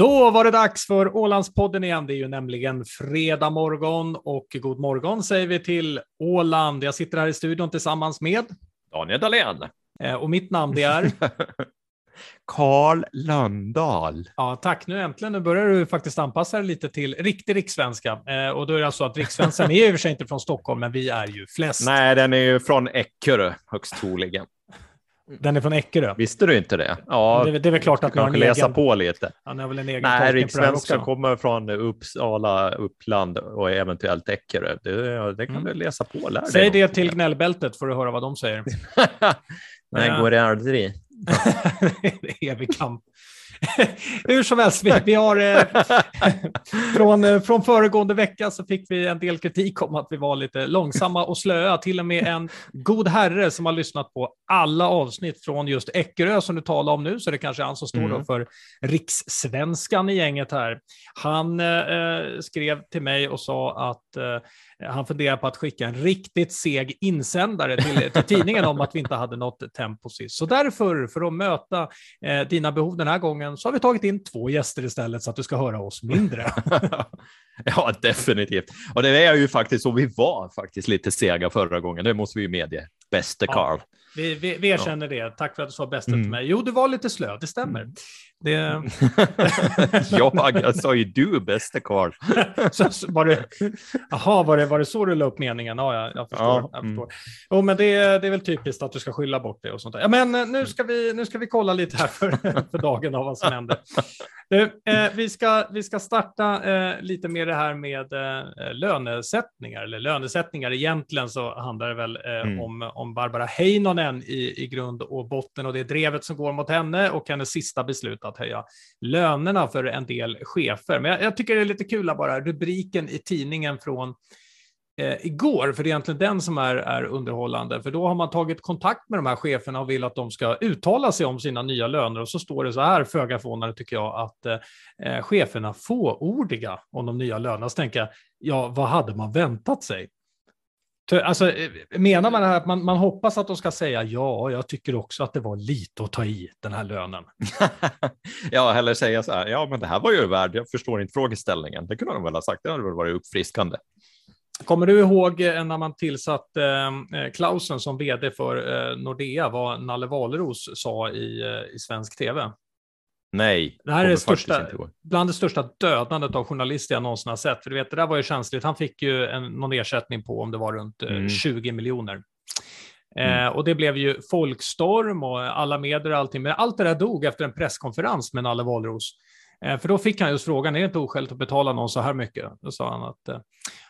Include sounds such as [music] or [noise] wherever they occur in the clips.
Då var det dags för Ålandspodden igen. Det är ju nämligen fredag morgon och god morgon säger vi till Åland. Jag sitter här i studion tillsammans med Daniel Dahlén. Eh, och mitt namn det är [laughs] Karl Lönndahl. Ja, tack. Nu äntligen, nu börjar du faktiskt anpassa dig lite till riktig rikssvenska. Eh, och då är det alltså att rikssvenskan är i och för sig inte från Stockholm, men vi är ju flest. Nej, den är ju från Eckerö, högst troligen. Den är från Eckerö. Visste du inte det? Ja, det, det är väl klart att du kanske läsa egen... på lite. Ja, ni har väl en egen Nej, rikssvenska kommer från Uppsala, Uppland och eventuellt Eckerö. Det, det kan mm. du läsa på. Lär Säg det till gnällbältet får du höra vad de säger. [laughs] Nej, går det aldrig. [laughs] det är evig kamp. [laughs] Hur som helst, vi, vi har eh, [laughs] från, eh, från föregående vecka så fick vi en del kritik om att vi var lite långsamma och slöa. Till och med en god herre som har lyssnat på alla avsnitt från just Eckerö som du talar om nu, så det kanske är han som står mm. för rikssvenskan i gänget här. Han eh, eh skrev till mig och sa att eh, han funderar på att skicka en riktigt seg insändare till, till tidningen om att vi inte hade något tempo sist. Så därför, för att möta eh, dina behov den här gången, så har vi tagit in två gäster istället så att du ska höra oss mindre. [laughs] ja, definitivt. Och det är ju faktiskt så, vi var faktiskt lite sega förra gången, det måste vi ju medge. Bäste Karl. Ja. Vi, vi, vi erkänner ja. det. Tack för att du sa bästa mm. till mig. Jo, du var lite slö, det stämmer. Mm. Det... [laughs] jag, jag sa ju du bäste Karl. [laughs] var det, aha, var det, var det så du la upp meningen? Ja, jag, jag förstår. Ja, jag förstår. Mm. Oh, men det, det är väl typiskt att du ska skylla bort det och sånt där. Ja, men eh, nu ska vi, nu ska vi kolla lite här för, [laughs] för dagen av vad som händer. Nu, eh, vi, ska, vi ska starta eh, lite med det här med eh, lönesättningar, eller lönesättningar egentligen så handlar det väl eh, mm. om, om Barbara Heinonen i, i grund och botten och det drevet som går mot henne och hennes sista beslut att höja lönerna för en del chefer. Men jag, jag tycker det är lite kul att bara rubriken i tidningen från eh, igår, för det är egentligen den som är, är underhållande, för då har man tagit kontakt med de här cheferna och vill att de ska uttala sig om sina nya löner och så står det så här, föga förvånande tycker jag, att eh, cheferna fåordiga om de nya lönerna. Så tänker jag, ja, vad hade man väntat sig? Alltså, eh, menar man att man, man hoppas att de ska säga ja, jag tycker också att det var lite att ta i den här lönen. [laughs] ja, eller säga så här, ja, men det här var ju värd, jag förstår inte frågeställningen. Det kunde de väl ha sagt, det hade väl varit uppfriskande. Kommer du ihåg eh, när man tillsatt eh, Klausen som vd för eh, Nordea, vad Nalle Valeros sa i, eh, i svensk tv? Nej. Det här är det största, bland det största dödandet av journalister jag någonsin har sett. För du vet, det där var ju känsligt. Han fick ju en, någon ersättning på om det var runt mm. 20 miljoner. Mm. Eh, och det blev ju folkstorm och alla medier och allting. Men allt det där dog efter en presskonferens med Nalle Wahlroos. Eh, för då fick han just frågan, är det inte oskäligt att betala någon så här mycket? Då sa han att eh,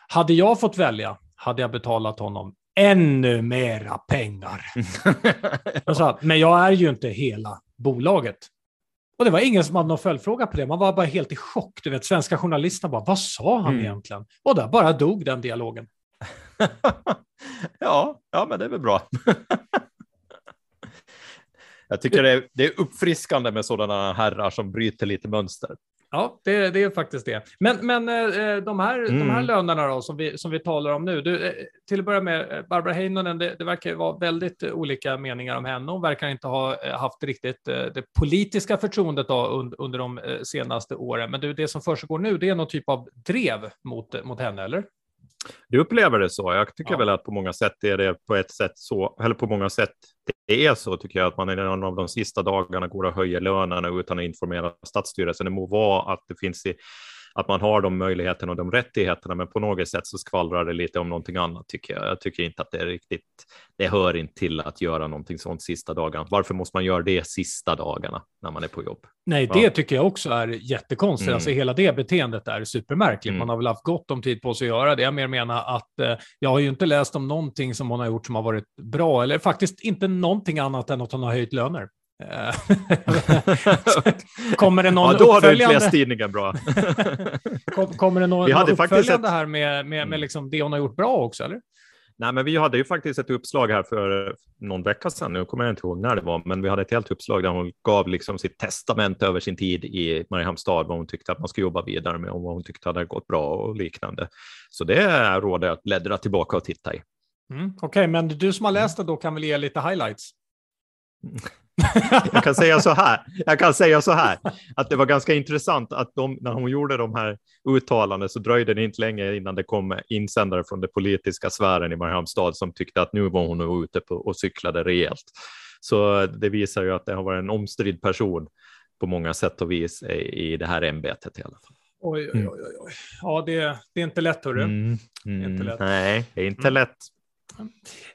hade jag fått välja hade jag betalat honom ännu mera pengar. [laughs] sa, men jag är ju inte hela bolaget. Och det var ingen som hade någon följdfråga på det. Man var bara helt i chock. Du vet, svenska journalister bara, vad sa han mm. egentligen? Och där bara dog den dialogen. [laughs] ja, ja, men det är väl bra. [laughs] Jag tycker det är, det är uppfriskande med sådana herrar som bryter lite mönster. Ja, det, det är faktiskt det. Men, men eh, de, här, mm. de här lönerna då, som, vi, som vi talar om nu, du, eh, till att börja med, eh, Barbara Heinonen, det, det verkar vara väldigt olika meningar om henne. Hon verkar inte ha haft riktigt det politiska förtroendet då, under, under de senaste åren. Men du, det som försiggår nu, det är någon typ av drev mot, mot henne, eller? Du upplever det så. Jag tycker ja. väl att på många sätt är det på ett sätt så, eller på många sätt det är så tycker jag att man i någon av de sista dagarna går och höjer lönerna utan att informera statsstyrelsen. Det må vara att det finns i att man har de möjligheterna och de rättigheterna, men på något sätt så skvallrar det lite om någonting annat tycker jag. Jag tycker inte att det är riktigt. Det hör inte till att göra någonting sånt sista dagarna. Varför måste man göra det sista dagarna när man är på jobb? Nej, det tycker jag också är jättekonstigt. Mm. Alltså hela det beteendet är supermärkligt. Mm. Man har väl haft gott om tid på sig att göra det. Jag mer menar att eh, jag har ju inte läst om någonting som hon har gjort som har varit bra, eller faktiskt inte någonting annat än att hon har höjt löner. Eh, [laughs] kommer det någon ja, då har du läst tidningen bra. [laughs] kommer det någon, vi hade uppföljande ett... här med, med, med mm. liksom det hon har gjort bra också? Eller? Nej, men vi hade ju faktiskt ett uppslag här för någon vecka sedan. Nu kommer jag inte ihåg när det var, men vi hade ett helt uppslag där hon gav liksom sitt testament över sin tid i Mariehamnstad, vad hon tyckte att man skulle jobba vidare med och vad hon tyckte hade gått bra och liknande. Så det råder jag att bläddra tillbaka och titta i. Mm, Okej, okay, men du som har läst det då kan väl ge lite highlights? [laughs] [laughs] jag kan säga så här. Jag kan säga så här att det var ganska intressant att de, när hon gjorde de här uttalanden så dröjde det inte länge innan det kom insändare från den politiska sfären i Mariehamnstad som tyckte att nu var hon ute på, och cyklade rejält. Så det visar ju att det har varit en omstridd person på många sätt och vis i, det här ämbetet i alla fall. Oj, oj, oj, oj. Ja, det, det är inte lätt, hörru. Mm, mm, inte lätt. Nej, det är inte mm. lätt.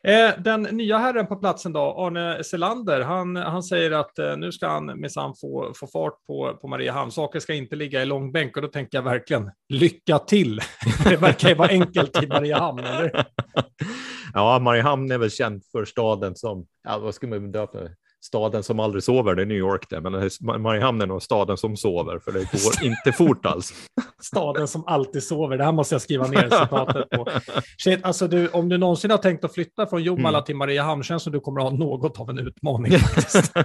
Eh, den nya herren på platsen då, Arne Selander, han, han säger att eh, nu ska han minsann få, få fart på, på Mariehamn. Saker ska inte ligga i långbänk och då tänker jag verkligen lycka till. [laughs] det verkar ju vara enkelt i Mariehamn, eller? [laughs] ja, Mariehamn är väl känd för staden som, ja, vad ska man döpa det? Staden som aldrig sover, det är New York det, men Mariehamn är nog staden som sover, för det går [laughs] inte fort alls. Staden som alltid sover, det här måste jag skriva ner citatet på. Shit, alltså du, om du någonsin har tänkt att flytta från Jomala mm. till Mariehamn, känns som du kommer att ha något av en utmaning faktiskt. [laughs]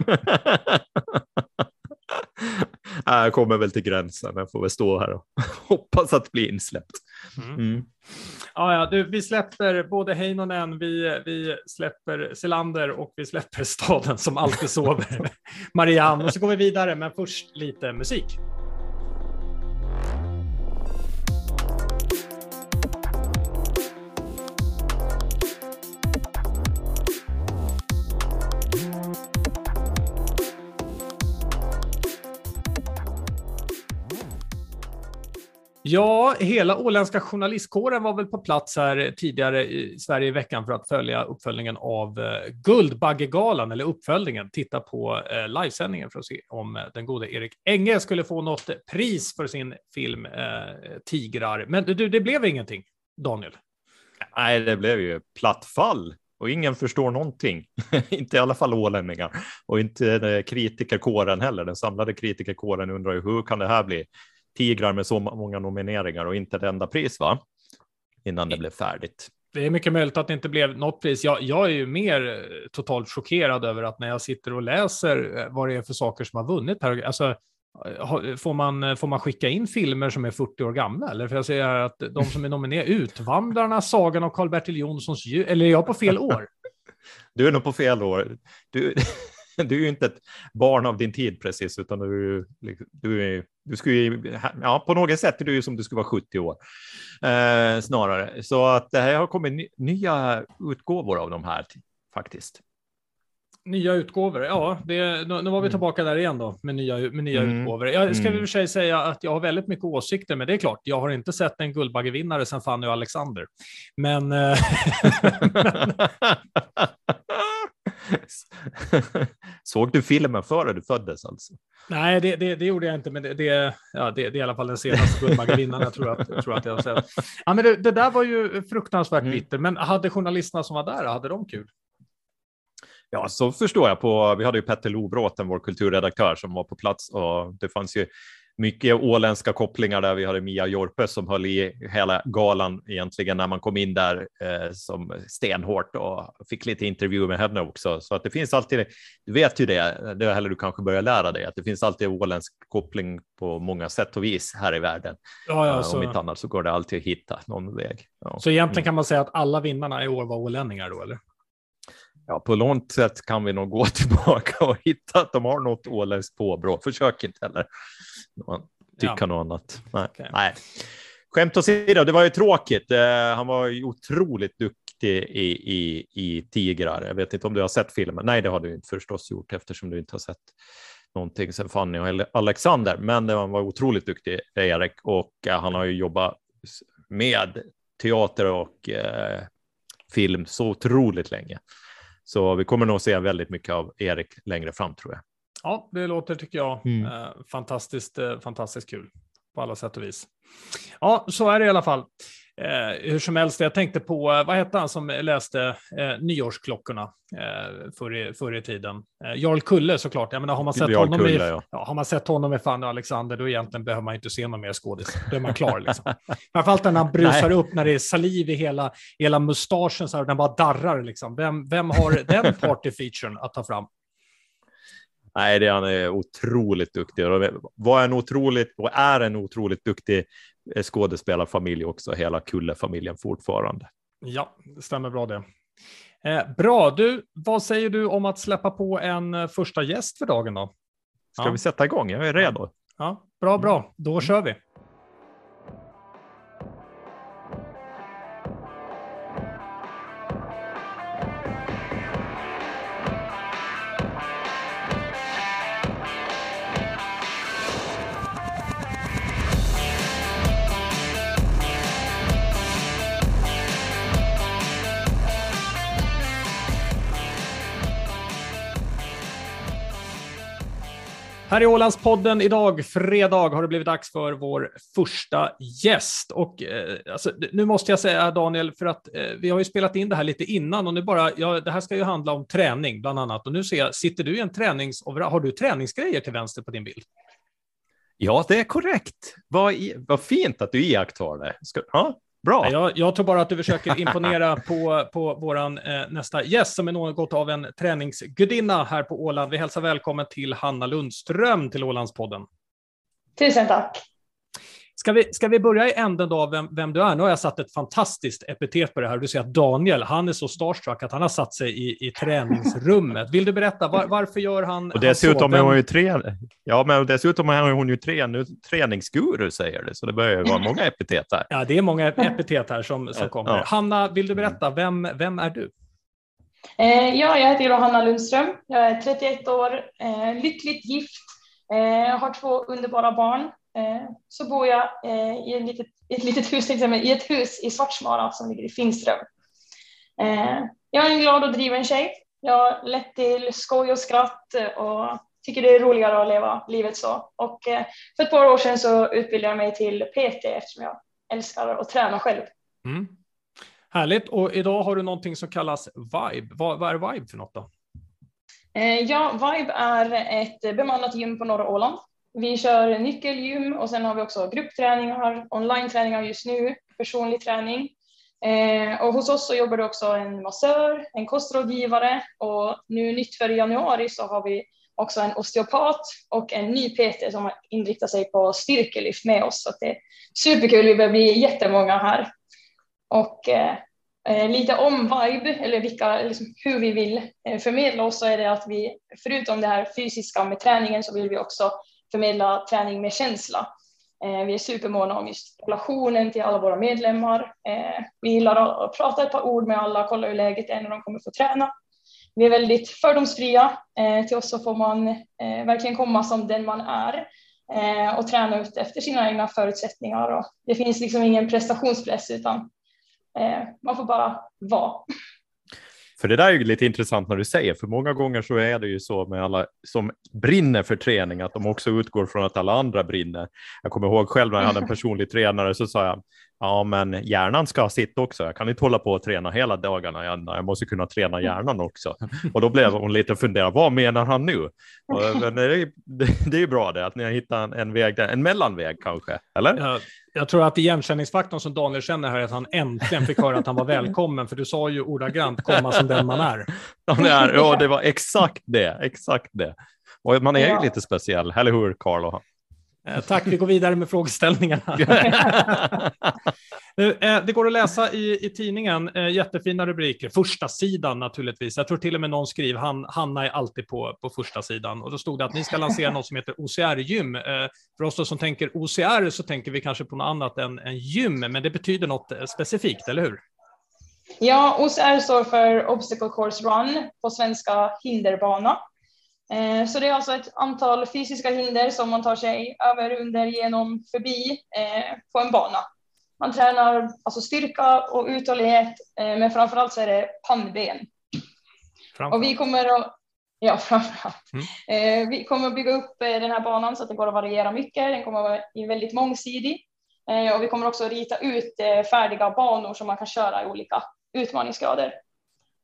jag kommer väl till gränsen, jag får väl stå här och [laughs] hoppas att bli insläppt. Mm. Mm. Ja, ja, du, vi släpper både Heinonen, vi, vi släpper Selander och vi släpper staden som alltid sover, [laughs] Marianne. Och så går vi vidare, men först lite musik. Ja, hela åländska journalistkåren var väl på plats här tidigare i Sverige i veckan för att följa uppföljningen av eh, Guldbaggegalan, eller uppföljningen, titta på eh, livesändningen för att se om eh, den gode Erik Enge skulle få något pris för sin film eh, Tigrar. Men du, det blev ingenting, Daniel. Nej, det blev ju platt fall och ingen förstår någonting. [laughs] inte i alla fall ålänningar och inte kritikerkåren heller. Den samlade kritikerkåren undrar ju hur kan det här bli? Tigrar med så många nomineringar och inte ett enda pris, va? Innan det blev färdigt. Det är mycket möjligt att det inte blev något pris. Jag, jag, är ju mer eh, totalt chockerad över att när jag sitter och läser eh, vad det är för saker som har vunnit här, alltså, eh, får man, får man skicka in filmer som är 40 år gamla? Eller för jag säger att de som är nominerade, [laughs] Utvandrarna, Sagan av Karl-Bertil Jonssons eller är jag på fel år? [laughs] Du är nog på fel år. Du, [laughs] du är ju inte ett barn av din tid precis, utan du, du, är, du skulle ju, ja, på något sätt är du ju som du skulle vara 70 år eh, snarare. Så att det här har kommit nya utgåvor av de här faktiskt. Nya utgåvor, ja, det, nu, nu var vi mm. tillbaka där igen då med nya, med nya mm. utgåvor. Jag ska mm. i och för sig säga att jag har väldigt mycket åsikter, men det är klart, jag har inte sett en Guldbaggevinnare sedan Fanny och Alexander. Men... Eh, [laughs] [laughs] [laughs] Såg du filmen före du föddes alltså? Nej, det, det, det gjorde jag inte, men det, det, ja, det, är i alla fall den senaste Guldbaggevinnaren jag tror att, tror att jag har sett. Ja, men det, där var ju fruktansvärt mm. bitter, men hade journalisterna som var där, hade de kul? Ja, så förstår jag. På, vi hade ju Petter Lobråten, vår kulturredaktör, som var på plats och det fanns ju mycket åländska kopplingar där. Vi hade Mia Jorpe som höll i hela galan egentligen när man kom in där eh, som stenhårt och fick lite intervju med henne också. Så att det finns alltid, du vet ju det, det heller du kanske börjar lära dig, att det finns alltid åländsk koppling på många sätt och vis här i världen. Ja, ja, så... Om inte annat så går det alltid att hitta någon väg. Ja. Så egentligen kan man säga att alla vinnarna i år var ålänningar då, eller? Ja, på långt sätt kan vi nog gå [laughs] tillbaka och hitta att de har något åländskt påbrå. Försök inte heller tycka ja. något annat. Nej. Okay. Nej. Skämt åsido, det var ju tråkigt. Eh, han var ju otroligt duktig i, i, i Tigrar. Jag vet inte om du har sett filmen. Nej, det har du inte förstås gjort eftersom du inte har sett någonting sen Fanny och Alexander. Men han var otroligt duktig, Erik, och eh, han har ju jobbat med teater och eh, film så otroligt länge. Så vi kommer nog se väldigt mycket av Erik längre fram tror jag. Ja, det låter tycker jag mm. eh, fantastiskt, eh, fantastiskt kul på alla sätt och vis. Ja, så är det i alla fall. Eh, hur som helst, jag tänkte på, eh, vad hette han som läste eh, nyårsklockorna eh, förr, i, förr i tiden? Eh, Jarl Kulle såklart. Jag menar, har, man sett honom Kulle, i, ja. Ja, har man sett honom med Fanny och Alexander, då egentligen behöver man inte se någon mer skådis. Då är man klar. Liksom. [laughs] Framförallt när han brusar Nej. upp, när det är saliv i hela, hela mustaschen, så här, den bara darrar. Liksom. Vem, vem har den partyfeaturen att ta fram? Nej, det, han är otroligt duktig. Var en otroligt och är en otroligt duktig eh, skådespelarfamilj också, hela Kulle-familjen fortfarande. Ja, det stämmer bra det. Eh, bra, du, vad säger du om att släppa på en eh, första gäst för dagen då? Ska ja. vi sätta igång? Jag är redo. Ja, bra, bra. Då kör vi. Här i Ålandspodden idag, fredag, har det blivit dags för vår första gäst. Och eh, alltså, nu måste jag säga Daniel, för att eh, vi har ju spelat in det här lite innan och nu bara, ja, det här ska ju handla om träning bland annat. Och nu ser jag, sitter du i en tränings, har du träningsgrejer till vänster på din bild? Ja, det är korrekt. Vad, vad fint att du iakttar det. Ska, ja, Bra. Jag, jag tror bara att du försöker imponera [laughs] på, på vår eh, nästa gäst som är något av en träningsgudinna här på Åland. Vi hälsar välkommen till Hanna Lundström till Ålandspodden. Tusen tack. Ska vi, ska vi börja i änden då vem, vem du är? Nu har jag satt ett fantastiskt epitet på det här. Du säger att Daniel, han är så starstruck att han har satt sig i, i träningsrummet. Vill du berätta, var, varför gör han Och dessutom han är hon ju tre, ja, men dessutom är hon ju tre, nu, träningsguru säger det, så det börjar ju vara många epitet här. Ja, det är många epitet här som, som kommer. Ja. Hanna, vill du berätta, vem, vem är du? Eh, ja, jag heter Hanna Lundström. Jag är 31 år, eh, lyckligt gift, eh, har två underbara barn Eh, så bor jag eh, i, ett litet, ett litet hus, i ett hus i Svartsmara som ligger i Finström. Eh, jag är en glad och driven tjej. Jag har lätt till skoj och skratt och tycker det är roligare att leva livet så. Och för ett par år sedan så utbildade jag mig till PT eftersom jag älskar att träna själv. Mm. Härligt. Och idag har du någonting som kallas Vibe. Vad, vad är Vibe för något då? Ja, Vibe är ett bemannat gym på norra Åland vi kör nyckelgym och sen har vi också gruppträningar, online-träningar just nu, personlig träning. Eh, och hos oss så jobbar det också en massör, en kostrådgivare och nu nytt för januari så har vi också en osteopat och en ny PT som inriktar sig på styrkelyft med oss. Så det är superkul, vi börjar bli jättemånga här. Och eh, eh, lite om Vibe, eller vilka, liksom, hur vi vill eh, förmedla oss, så är det att vi förutom det här fysiska med träningen så vill vi också förmedla träning med känsla. Eh, vi är supermåna om just relationen till alla våra medlemmar. Eh, vi gillar att prata ett par ord med alla, kolla hur läget är när de kommer få träna. Vi är väldigt fördomsfria. Eh, till oss så får man eh, verkligen komma som den man är eh, och träna ut efter sina egna förutsättningar. Och det finns liksom ingen prestationspress utan eh, man får bara vara. För det där är ju lite intressant när du säger, för många gånger så är det ju så med alla som brinner för träning, att de också utgår från att alla andra brinner. Jag kommer ihåg själv när jag hade en personlig tränare så sa jag, ja men hjärnan ska sitta också, jag kan inte hålla på och träna hela dagarna, jag måste kunna träna hjärnan också. [laughs] Och då blev hon lite funderad, vad menar han nu? [laughs] Men det, är, det är bra det, att ni har hittat en väg, en mellanväg kanske, eller? Ja, jag tror att igenkänningsfaktorn som Daniel känner här är att han äntligen fick höra att han var välkommen, för du sa ju ordagrant komma som den man är. [laughs] Ja, det var exakt det, exakt det. Och man är ju lite speciell, eller hur Carlo? Eh, tack, vi går vidare med frågeställningarna. [laughs] [laughs] Eh, det går att läsa i, i tidningen, eh, jättefina rubriker, första sidan naturligtvis. Jag tror till och med någon skriver, han, Hanna är alltid på, på första sidan. Och då stod det att ni ska lansera något som heter OCR-gym. För oss som tänker OCR så tänker vi kanske på något annat än, än gym, men det betyder något specifikt, eller hur? Ja, OCR står för Obstacle Course Run, på svenska hinderbana. Eh, så det är alltså ett antal fysiska hinder som man tar sig över, under, genom, förbi eh, på en bana. Man tränar alltså styrka och uthållighet, eh, men framförallt så är det pannben. Och vi kommer att, ja, framförallt. Mm. Vi kommer att bygga upp den här banan så att det går att variera mycket. Den kommer att vara väldigt mångsidig. Och vi kommer också att rita ut färdiga banor som man kan köra i olika utmaningsgrader.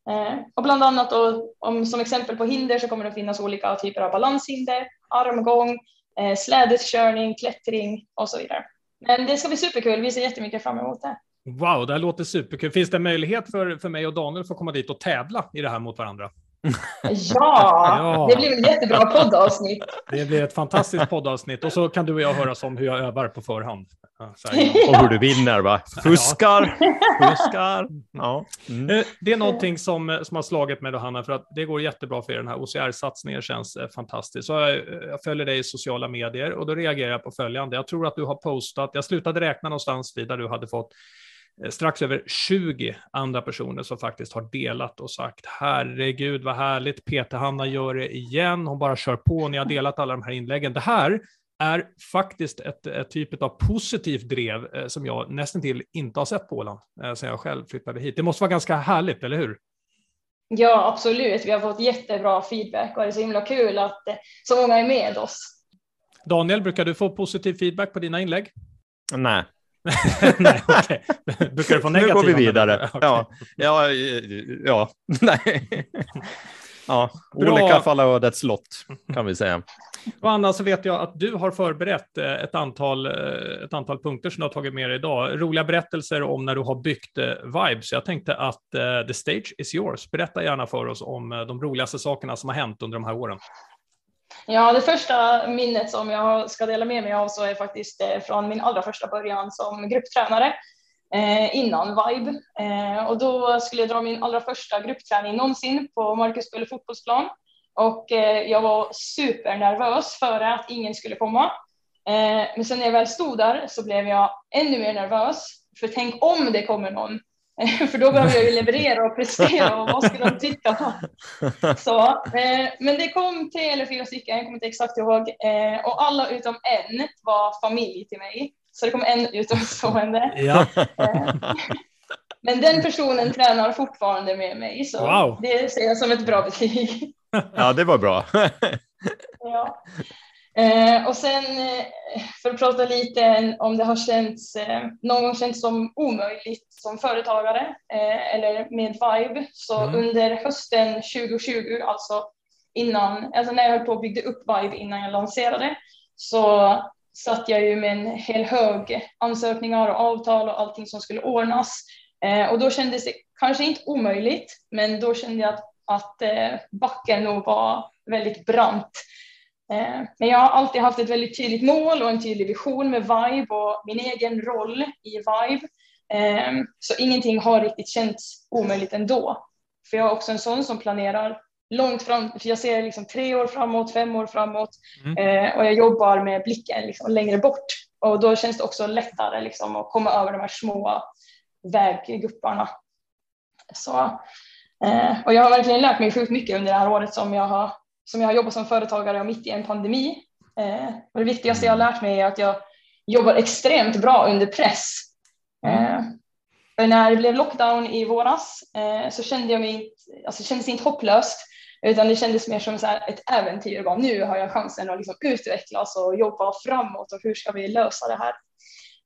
Eh, och bland annat då, om, som exempel på hinder så kommer det finnas olika typer av balanshinder, armgång, eh, slädeskörning, klättring och så vidare. Men det ska bli superkul, vi ser jättemycket fram emot det. Wow, det här låter superkul. Finns det möjlighet för, för mig och Daniel att få komma dit och tävla i det här mot varandra? Ja, [laughs] ja. det blir ett jättebra poddavsnitt. Det blir ett fantastiskt poddavsnitt och så kan du och jag höras om hur jag övar på förhand. och hur du vinner, va? Fuskar, fuskar. Ja. Mm. Eh, det är någonting som, som har slagit mig då, Hanna, för att det går jättebra för er. Den här OCR-satsningen känns eh, fantastisk. Så jag, jag följer dig i sociala medier och då reagerar jag på följande. Jag tror att du har postat, jag slutade räkna någonstans vid där du hade fått Eh, strax över 20 andra personer som faktiskt har delat och sagt herregud vad härligt, Peter-Hanna gör det igen, hon bara kör på, ni har [laughs] delat alla de här inläggen. Det här är faktiskt ett, ett typ av positivt drev eh, som jag nästan till inte har sett på Åland eh, sedan jag själv flyttade hit. Det måste vara ganska härligt, eller hur? Ja, absolut. Vi har fått jättebra feedback och det är så himla kul att eh, så många är med oss. Daniel, brukar du få positiv feedback på dina inlägg? Nej, [laughs] Nej, okej. Okay. Brukar du få negativa? Nu går vi vidare. Okay. Ja, ja, ja, [laughs] nej. Ja, Bra. olika fall av dess lott kan vi säga. Och Anna, så vet jag att du har förberett eh, ett antal, eh, ett antal punkter som du har tagit med dig idag. Roliga berättelser om när du har byggt eh, Vibes. Jag tänkte att the stage is yours. Berätta gärna för oss om de roligaste sakerna som har hänt under de här åren. Ja, det första minnet som jag ska dela med mig av så är faktiskt eh, från min allra första början som grupptränare eh, innan Vibe. Eh, och då skulle jag dra min allra första gruppträning någonsin på Marcus Bulle fotbollsplan. Och eh, jag var supernervös före att ingen skulle komma. Eh, men sen när jag väl stod där så blev jag ännu mer nervös. För tänk om det kommer någon [laughs] För då behöver jag ju leverera och prestera och vad ska de tycka? Så, eh, men det kom tre eller fyra stycken, jag kommer inte exakt ihåg, eh, och alla utom en var familj till mig. Så det kom en utomstående. [laughs] Ja. Eh, men den personen tränar fortfarande med mig, så wow. det ser jag som ett bra betyg. Ja, det var bra. [laughs] Ja. Eh, och sen eh, för att prata lite om det har känts, eh, någon gång känts som omöjligt som företagare eh, eller med Vibe. Så mm. under hösten 2020, alltså innan, alltså när jag höll på och byggde upp Vibe innan jag lanserade, så satt jag ju med en hel hög ansökningar och avtal och allting som skulle ordnas. Eh, och då kändes det kanske inte omöjligt, men då kände jag att, att eh, backen nog var väldigt brant. Eh, men jag har alltid haft ett väldigt tydligt mål och en tydlig vision med Vibe och min egen roll i Vibe. Eh, så ingenting har riktigt känts omöjligt ändå. För jag är också en sån som planerar långt fram, för jag ser liksom tre år framåt, fem år framåt mm. Eh, och jag jobbar med blicken liksom längre bort. Och då känns det också lättare liksom att komma över de här små väggupparna. Så, och jag har verkligen lärt mig sjukt mycket under det här året som jag har som jag har jobbat som företagare och mitt i en pandemi. Eh, och det viktigaste jag har lärt mig är att jag jobbar extremt bra under press. Eh, för när det blev lockdown i våras eh, så kände jag mig alltså det kändes inte hopplöst utan det kändes mer som så ett äventyr. Bara, nu har jag chansen att liksom utvecklas och jobba framåt och hur ska vi lösa det här?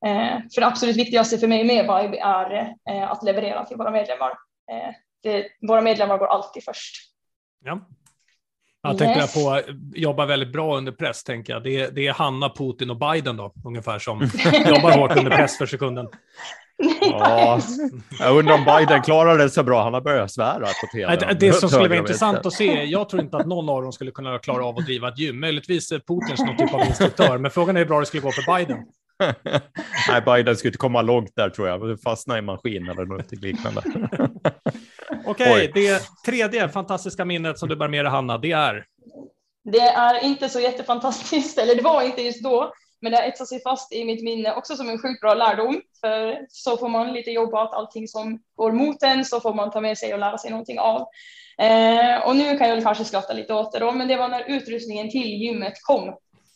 Eh, för det absolut viktigaste för mig med Vibe är eh, att leverera till våra medlemmar. Eh, det, våra medlemmar går alltid först. Ja, jag tänkte yes. på att jobba väldigt bra under press, tänker jag. Det är, det är Hanna, Putin och Biden då, ungefär, som [laughs] jobbar hårt under press för sekunden. [laughs] Ja, jag undrar om Biden klarar det så bra. Han har börjat svära på tv. Det, det som skulle vara intressant att se, jag tror inte att någon av dem skulle kunna klara av att driva ett gym. Möjligtvis Putins någon typ av instruktör, men frågan är hur bra det skulle gå för Biden. [laughs] Nej, Biden skulle inte komma långt där tror jag. Fastna i maskin eller något liknande. Okej, okay, det tredje fantastiska minnet som du bär med dig, Hanna, det är? Det är inte så jättefantastiskt, eller det var inte just då, men det har etsat sig fast i mitt minne också som en sjukt bra lärdom. För så får man lite jobba åt allting som går mot en, så får man ta med sig och lära sig någonting av. Eh, och nu kan jag kanske skratta lite åt det då, men det var när utrustningen till gymmet kom.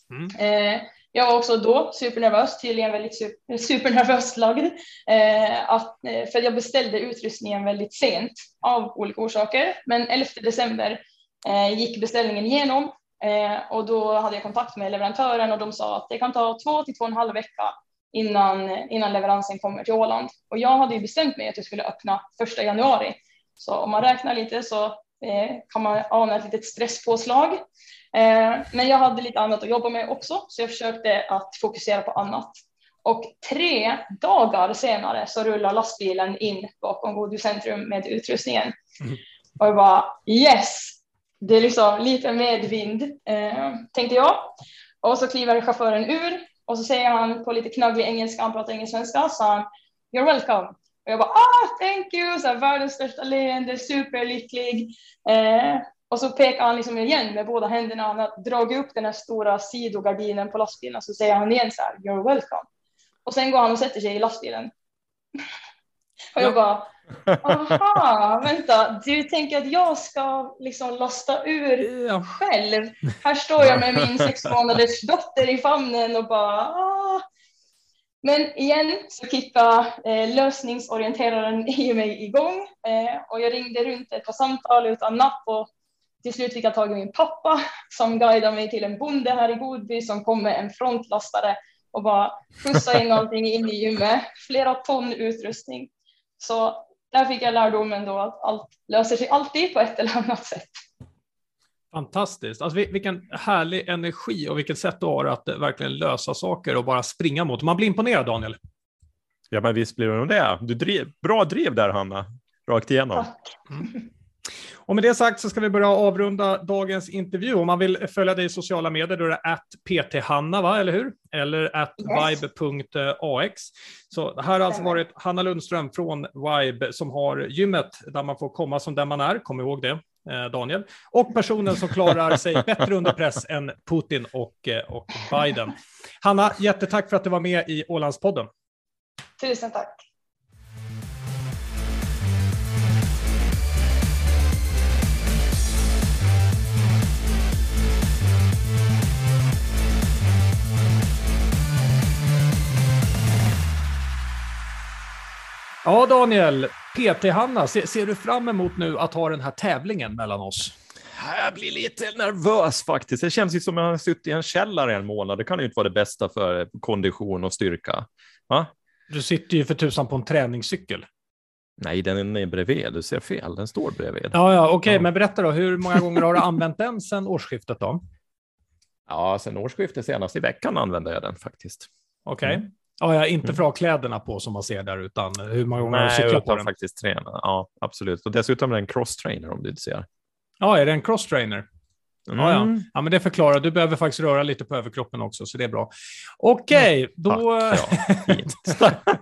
Mm. Eh, jag var också då supernervös, tydligen väldigt super, [laughs] supernervöst lagd. Eh, att, eh, för jag beställde utrustningen väldigt sent av olika orsaker. Men 11 december eh, gick beställningen igenom eh, och då hade jag kontakt med leverantören och de sa att det kan ta två till två och en halv vecka innan, innan leveransen kommer till Åland. Och jag hade ju bestämt mig att jag skulle öppna första januari. Så om man räknar lite så kan man ana ett litet stresspåslag. Eh, men jag hade lite annat att jobba med också, så jag försökte att fokusera på annat. Och tre dagar senare så rullar lastbilen in bakom Godhuscentrum med utrustningen. Mm. Och jag bara yes, det är liksom lite medvind, eh, tänkte jag. Och så kliver chauffören ur Och så säger han på lite knagglig engelska, han pratar ingen svenska, sa han You're welcome. Och jag bara ah, thank you, så här, världens största leende, superlycklig. Eh, och så pekar han liksom igen med båda händerna. Han har dragit upp den här stora sidogardinen på lastbilen. Så säger han igen så här, you're welcome. Och sen går han och sätter sig i lastbilen. [laughs] och jag bara, aha, vänta, du tänker att jag ska liksom lasta ur ja. själv? Här står jag med min sex månaders dotter i famnen och bara, ah. Men igen så kickade eh, lösningsorienteraren [laughs] i mig igång eh, och jag ringde runt ett par samtal utan napp och till slut fick jag tag i min pappa som guidade mig till en bonde här i Godby som kom med en frontlastare och bara skjutsade in allting in i gymmet. Flera ton utrustning. Så där fick jag lärdomen då att allt löser sig alltid på ett eller annat sätt. Fantastiskt. Alltså, vilken härlig energi och vilket sätt du har att verkligen lösa saker och bara springa mot. Man blir imponerad, Daniel. Ja, men visst blir man det. Du driv, bra driv där, Hanna. Rakt igenom. Tack. Mm. Och med det sagt så ska vi börja avrunda dagens intervju. Om man vill följa dig i sociala medier då är det att pthanna, va? eller hur? Eller at yes. vibe.ax. Så här har alltså varit Hanna Lundström från Vibe som har gymmet där man får komma som den man är, kom ihåg det. Eh, Daniel, och personen som klarar sig [laughs] bättre under press än Putin och, eh, och Biden. Hanna, jättetack för att du var med i Ålandspodden. Tusen tack. Ja, Daniel, PT-Hanna, ser, ser, du fram emot nu att ha den här tävlingen mellan oss? Jag blir lite nervös faktiskt. Det känns ju som att jag har suttit i en källare en månad. Det kan ju inte vara det bästa för kondition och styrka. Va? Du sitter ju för tusan på en träningscykel. Nej, den är bredvid. Du ser fel. Den står bredvid. Ja, ja okej, okay. ja. men berätta då. Hur många gånger har du använt den sedan årsskiftet då? Ja, sedan årsskiftet senast i veckan använde jag den faktiskt. Okej. Okay. Mm. Ja, ja, inte för att ha kläderna på som man ser där, utan hur många gånger har du cyklat på den? faktiskt träna. Ja, absolut. Och dessutom är det en cross-trainer om du inte ser. Ja, är det en cross-trainer? Mm. Ja, ja. ja, men det förklarar. Du behöver faktiskt röra lite på överkroppen också, så det är bra. Okej, okay, då... Ja, [laughs]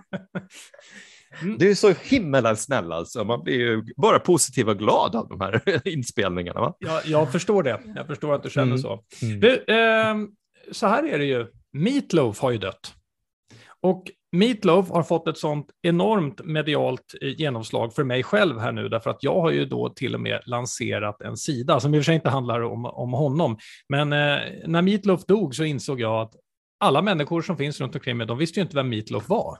Mm. Du är så himla snäll alltså. Man blir ju bara positiv och glad av de här [laughs] inspelningarna. Va? Ja, jag förstår det. Jag förstår att du känner mm. så. Mm. Du, eh, så här är det ju. Meatloaf har ju dött. Och Meatloaf har fått ett sånt enormt medialt eh, genomslag för mig själv här nu, därför att jag har ju då till och med lanserat en sida som i och för sig inte handlar om, om honom. Men eh, när Meatloaf dog så insåg jag att alla människor som finns runt omkring mig, de visste ju inte vem Meatloaf var.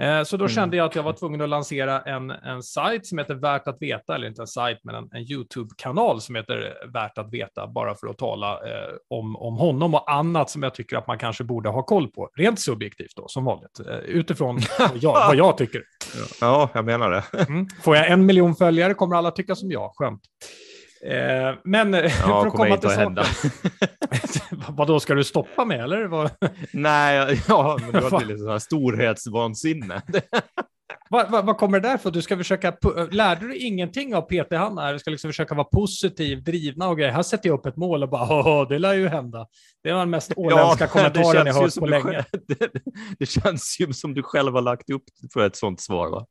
Eh, så då mm. kände jag att jag var tvungen att lansera en, en sajt som heter Värt att veta, eller inte en sajt, men en, en YouTube-kanal som heter Värt att veta, bara för att tala eh, om, om honom och annat som jag tycker att man kanske borde ha koll på, rent subjektivt då, som vanligt, eh, utifrån vad jag, vad jag tycker. [laughs] Ja, jag menar det. Mm. Får jag en miljon följare kommer alla tycka som jag, skönt. Eh, men ja, för att komma till saken. [laughs] Vad då ska du stoppa med eller? Vad? [laughs] Nej, ja, men det var [laughs] till liksom storhetsvansinne. vad, vad, vad, kommer det där för? Du ska försöka, lärde du ingenting av PT Hanna? Du ska liksom försöka vara positiv, drivna och grejer. Här sätter jag upp ett mål och bara, det lär ju hända. Det var den mest åländska ja, kommentaren jag hört på länge. Själv, det, det, känns ju som du själv har lagt upp för ett sånt svar. Va?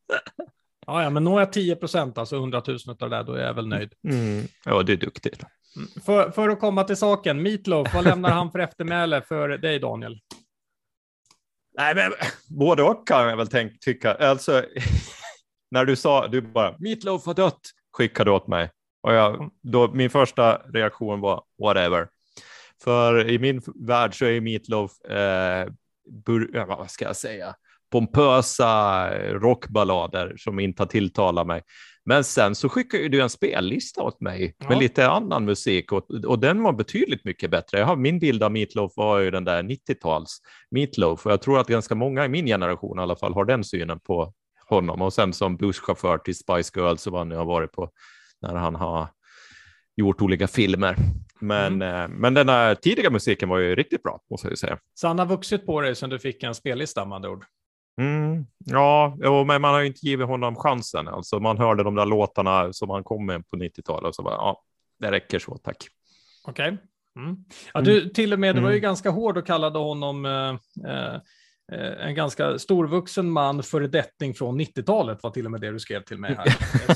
Ja, ja, men når jag 10 procent, alltså 100 000 av det där, då är jag väl nöjd. Mm. Ja, du är duktig. Mm. För, för att komma till saken, Meatloaf, vad lämnar han för eftermäle för dig, Daniel? Nej, men både och kan jag väl tänk, tycka. Alltså, [laughs] när du sa, du bara, Meatloaf har dött, skickade åt mig. Och jag, då, min första reaktion var, whatever. För i min värld så är Meatloaf, eh, bur, vad ska jag säga, pompösa rockballader som inte har tilltalat mig. Men sen så skickade du en spellista åt mig ja. med lite annan musik och, och den var betydligt mycket bättre. Jag har, min bild av Meatloaf var ju den där 90-tals Meatloaf och jag tror att ganska många i min generation i alla fall har den synen på honom och sen som busschaufför till Spice Girls och vad han har varit på när han har gjort olika filmer. Men, mm. eh, men den där tidiga musiken var ju riktigt bra, måste jag ju säga. Så han har vuxit på dig sen du fick en spellista med andra ord? Mm, ja, men man har ju inte givit honom chansen. Alltså, man hörde de där låtarna som han kom med på 90-talet och så bara, ja, det räcker så, tack. Okej. Okay. Mm. Ja, du, till och med, du var ju mm. ganska hård och kallade honom eh, eh, Eh, en ganska storvuxen man, föredetting från 90-talet var till och med det du skrev till mig här.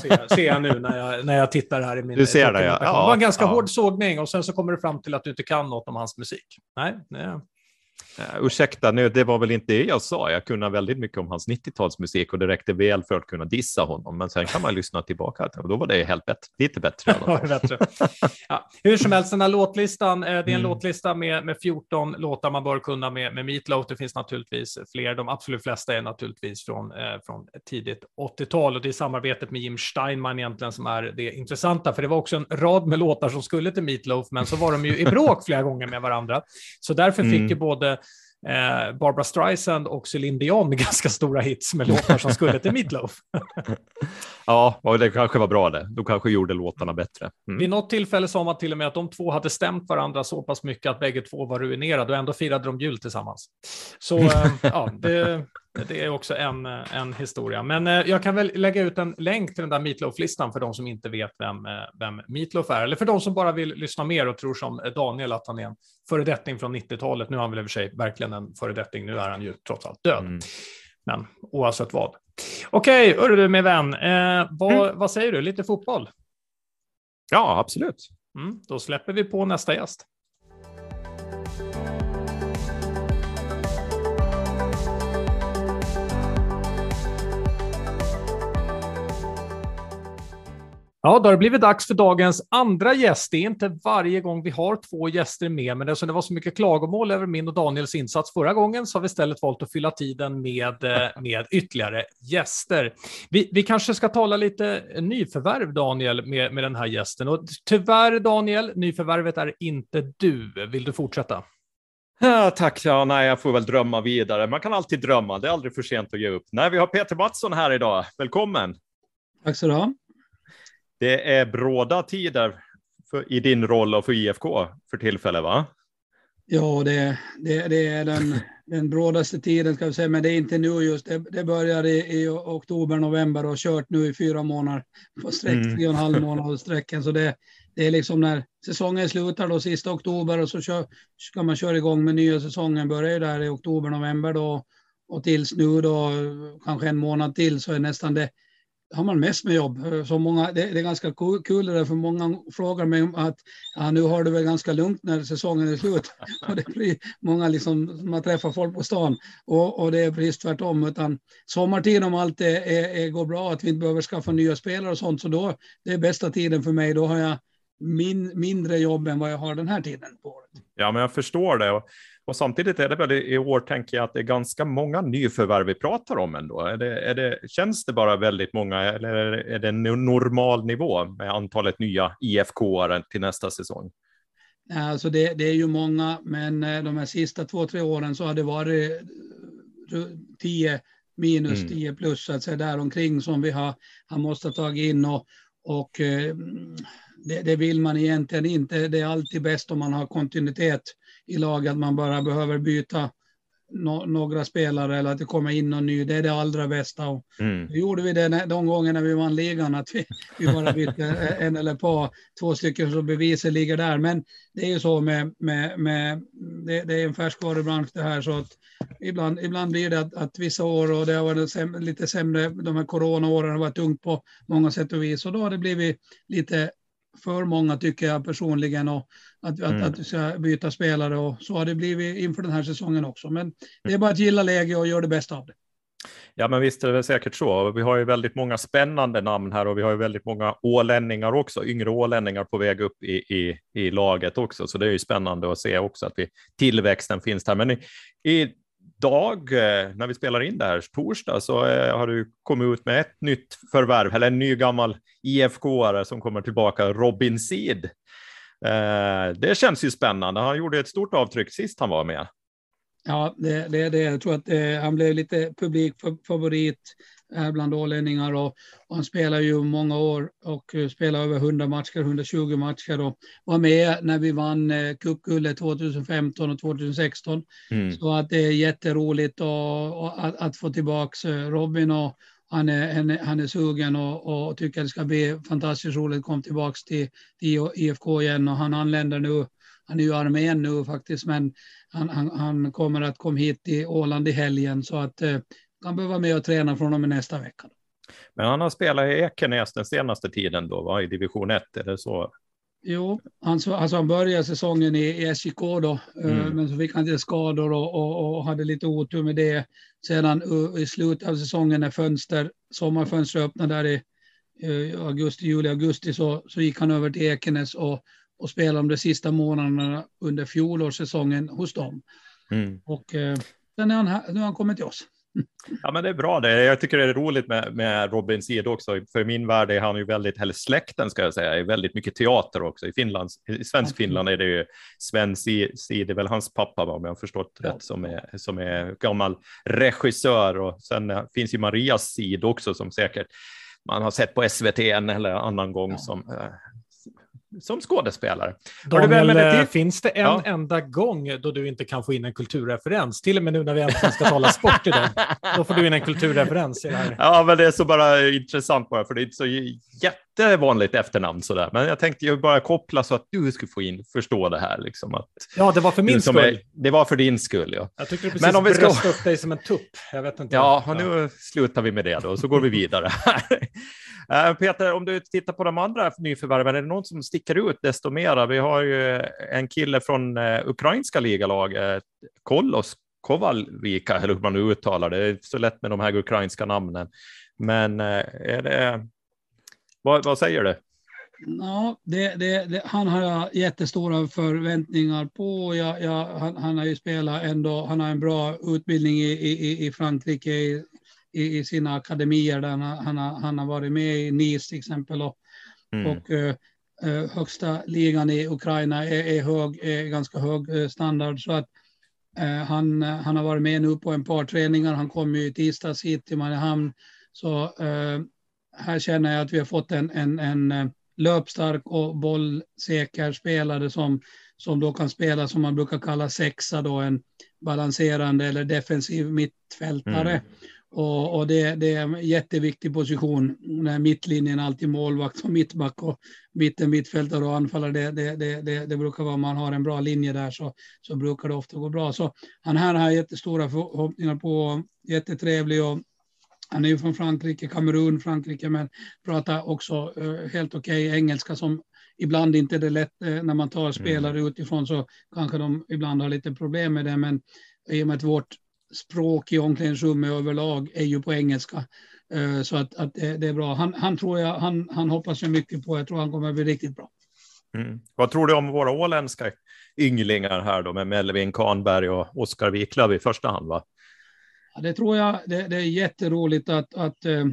ser, ser jag nu när jag, när jag tittar här i min... Du ser det, ja. Det var en ganska ja. hård sågning och sen så kommer du fram till att du inte kan något om hans musik. Nej, nej. Uh, ursäkta, nu, det var väl inte det jag sa. Jag kunde väldigt mycket om hans 90-talsmusik och det räckte väl för att kunna dissa honom. Men sen kan man lyssna tillbaka och då var det helt bättre, lite bättre. [laughs] bättre. Ja, hur som helst, den här låtlistan, eh, det är en mm. låtlista med, med 14 låtar man bör kunna med, med Meatloaf. Det finns naturligtvis fler. De absolut flesta är naturligtvis från, eh, från tidigt 80-tal och det är samarbetet med Jim Steinman egentligen som är det intressanta. För det var också en rad med låtar som skulle till Meatloaf, men så var de ju i bråk [laughs] flera gånger med varandra. Så därför fick mm. ju både eh, Barbara Streisand och Céline Dion [laughs] ganska stora hits med låtar som skulle till Meatloaf. [laughs] ja, och det kanske var bra det. De kanske gjorde låtarna bättre. Mm. Vid något tillfälle sa man till och med att de två hade stämt varandra så pass mycket att bägge två var ruinerade och ändå firade de jul tillsammans. Så eh, ja, det, det är också en, en historia. Men eh, jag kan väl lägga ut en länk till den där Meatloaf-listan för de som inte vet vem, eh, vem Meatloaf är, eller för de som bara vill lyssna mer och tror som Daniel att han är en föredetting från 90-talet. Nu är han väl i och för sig verkligen en föredetting, nu är han ju trots allt död. Mm. Men oavsett vad. Okej, okay, du min vän, eh, vad, mm. vad säger du? Lite fotboll? Ja, absolut. Mm, då släpper vi på nästa gäst. Ja, då har det blivit dags för dagens andra gäst. Det är inte varje gång vi har två gäster med, men eftersom det var så mycket klagomål över min och Daniels insats förra gången så har vi istället valt att fylla tiden med, eh, med ytterligare gäster. Vi, vi kanske ska tala lite nyförvärv, Daniel, med, med den här gästen. Och tyvärr, Daniel, nyförvärvet är inte du. Vill du fortsätta? Ja, tack. Ja, nej, jag får väl drömma vidare. Man kan alltid drömma. Det är aldrig för sent att ge upp. Nej, vi har Peter Mattsson här idag. Välkommen! Tack så du ha. Det är bråda tider för, i din roll och för IFK för tillfället, va? Ja, det, det, det är den, den brådaste tiden, ska vi säga, men det är inte nu just. Det, det börjar i, i, oktober, november och kört nu i fyra månader på sträck, mm. tre och en halv månad sträcken. Så det, det är liksom när säsongen slutar då sista oktober och så kör, ska man köra igång med nya säsongen. Börjar ju där i oktober, november då och tills nu då kanske en månad till så är nästan det har man mest med jobb. Eh, så många, det, det är ganska kul det för många frågar mig om att ja, nu har du väl ganska lugnt när säsongen är slut. [laughs] Och det blir många liksom, man träffar folk på stan och, och det är precis tvärtom. Utan sommartid om allt är, är, är, går bra, att vi inte behöver skaffa nya spelare och sånt, så då det är bästa tiden för mig. Då har jag min, mindre jobb än vad jag har den här tiden på året. Ja, men jag förstår det. Och samtidigt är det väl i år, tänker jag, att det är ganska många nyförvärv vi pratar om ändå. Är det, är det, känns det bara väldigt många eller är det en normal nivå med antalet nya IFK-are till nästa säsong? Alltså det, det, är ju många, men eh, de här sista två, tre åren så har det varit 10 minus, mm. 10 plus, så att säga, däromkring som vi har, har måste ta in. Och, och eh, det, det, vill man egentligen inte. Det är alltid bäst om man har kontinuitet i laget, att man bara behöver byta no några spelare eller att det kommer in någon ny. Det är det allra bästa. Och mm. gjorde vi det de gångerna vi vann ligan, att vi, vi bara bytte [laughs] en eller ett par, två stycken så beviset ligger där. Men det är ju så med, med, med det, det är en färskvarubransch det här så att ibland, ibland blir det att, att vissa år och det har varit säm lite sämre, de här coronaåren har varit tungt på många sätt och vis och då har det blivit lite för många tycker jag personligen och att, mm. att, att ska byta spelare och så har det blivit inför den här säsongen också. Men det är bara att gilla läge och göra det bästa av det. Ja, men visst är det säkert så. Vi har ju väldigt många spännande namn här och vi har ju väldigt många ålänningar också, yngre ålänningar på väg upp i, i, i laget också. Så det är ju spännande att se också att vi, tillväxten finns där. Men i, i dag eh, när vi spelar in det här, torsdag, så eh, har du kommit ut med ett nytt förvärv, eller en ny gammal IFK-are som kommer tillbaka, Robin Seed. Eh, det känns ju spännande. Han gjorde ett stort avtryck sist han var med. Ja, det, det är det. Jag tror att eh, han blev lite publikfavorit eh, bland ålänningar och, och, han spelar ju många år och uh, spelar över 100 matcher, 120 matcher och var med när vi vann eh, cupguldet 2015 och 2016. Mm. Så att det är jätteroligt och, och att, att, få tillbaka Robin och, han är, han är sugen och, och tycker det ska bli fantastiskt roligt att komma tillbaka till, till IFK igen och han anländer nu. Han är ju armén nu faktiskt, men han, han, han kommer att komma hit till Åland i helgen så att eh, han behöver vara med och träna från och med nästa vecka. Men han har spelat i Ekenäs den senaste tiden då, va? i division 1, är det så? Jo, han, alltså han började säsongen i, i SJK då, eh, mm. men så fick han lite skador och, och, och, hade lite otur med det. Sedan i slutet av säsongen när fönster, sommarfönstret öppnade där i augusti, juli, augusti så, så gick han över till Ekenäs och, och spelade de sista månaderna under fjolårssäsongen hos dem. Mm. Och eh, sen är han här, nu har han kommit till oss. [laughs] Ja, men det är bra det. Jag tycker det är roligt med, med Robin Seed också. För min värld är han ju väldigt, eller släkten ska jag säga, är väldigt mycket teater också. I Finland, i svensk Finland är det ju Sven det är väl hans pappa om jag har förstått ja. rätt, som är, som är gammal regissör. Och sen finns ju Marias Seed också som säkert man har sett på SVT en eller annan gång ja. som eh, som skådespelare. Daniel, det finns det en ja. enda gång då du inte kan få in en kulturreferens? Till och med nu när vi äntligen ska tala sport idag, då får du in en kulturreferens i det här. Ja, men det är så bara intressant bara, för det är inte så jättevanligt efternamn sådär. Men jag tänkte ju bara koppla så att du skulle få in, förstå det här. Liksom, att, ja, det var för min skull. Är, det var för din skull, ja. Jag tycker du precis men om vi ska... upp dig som en tupp. Jag vet inte. Ja, och nu slutar vi med det då, så går vi vidare. [laughs] Eh, Peter, om du tittar på de andra nyförvärven, är det någon som sticker ut desto mera? Vi har ju en kille från uh, ukrainska ligalaget, Kolos Kovalvika, eller hur man nu uttalar det. Det är så lätt med de här ukrainska namnen. Men uh, är det... Vad, vad säger du? Ja, det, det, det, han har jag jättestora förväntningar på. Jag, jag, han, han, har ju spelat ändå, han har en bra utbildning i, i, i Frankrike, i, i, sina akademier. Där han, han, har, han har varit med i Nice till exempel. Och, mm. och uh, högsta ligan i Ukraina är, är, hög, är ganska hög uh, standard. Så att uh, han, han har varit med nu på en par träningar. Han kom ju i tisdags hit till Mariehamn. Så här känner jag att vi har fått en, en, en löpstark och bollsäker spelare som, som då kan spela som man brukar kalla sexa, då, en balanserande eller defensiv mittfältare. Mm. Och, och det, det, är en jätteviktig position när mittlinjen alltid målvakt och mittback och mitten mittfältare och anfallare. Det, det, det, det, det brukar vara om man har en bra linje där så, så brukar det ofta gå bra. Så han här har jättestora förhoppningar på, jättetrevlig och han är ju från Frankrike, Kamerun, Frankrike, men pratar också uh, helt okej okay engelska som ibland inte är det lätt uh, när man tar spelare mm. utifrån så kanske de ibland har lite problem med det, men i och med att vårt språk i omklädningsrummet överlag är ju på engelska. Uh, så att, att det, är bra. Han, han tror jag, han, han hoppas jag mycket på. Jag tror han kommer bli riktigt bra. Mm. Vad tror du om våra åländska ynglingar här då med Melvin Kahnberg och Oskar Wiklöf i första hand? Va? Det tror jag. Det, det är jätteroligt att, att eh,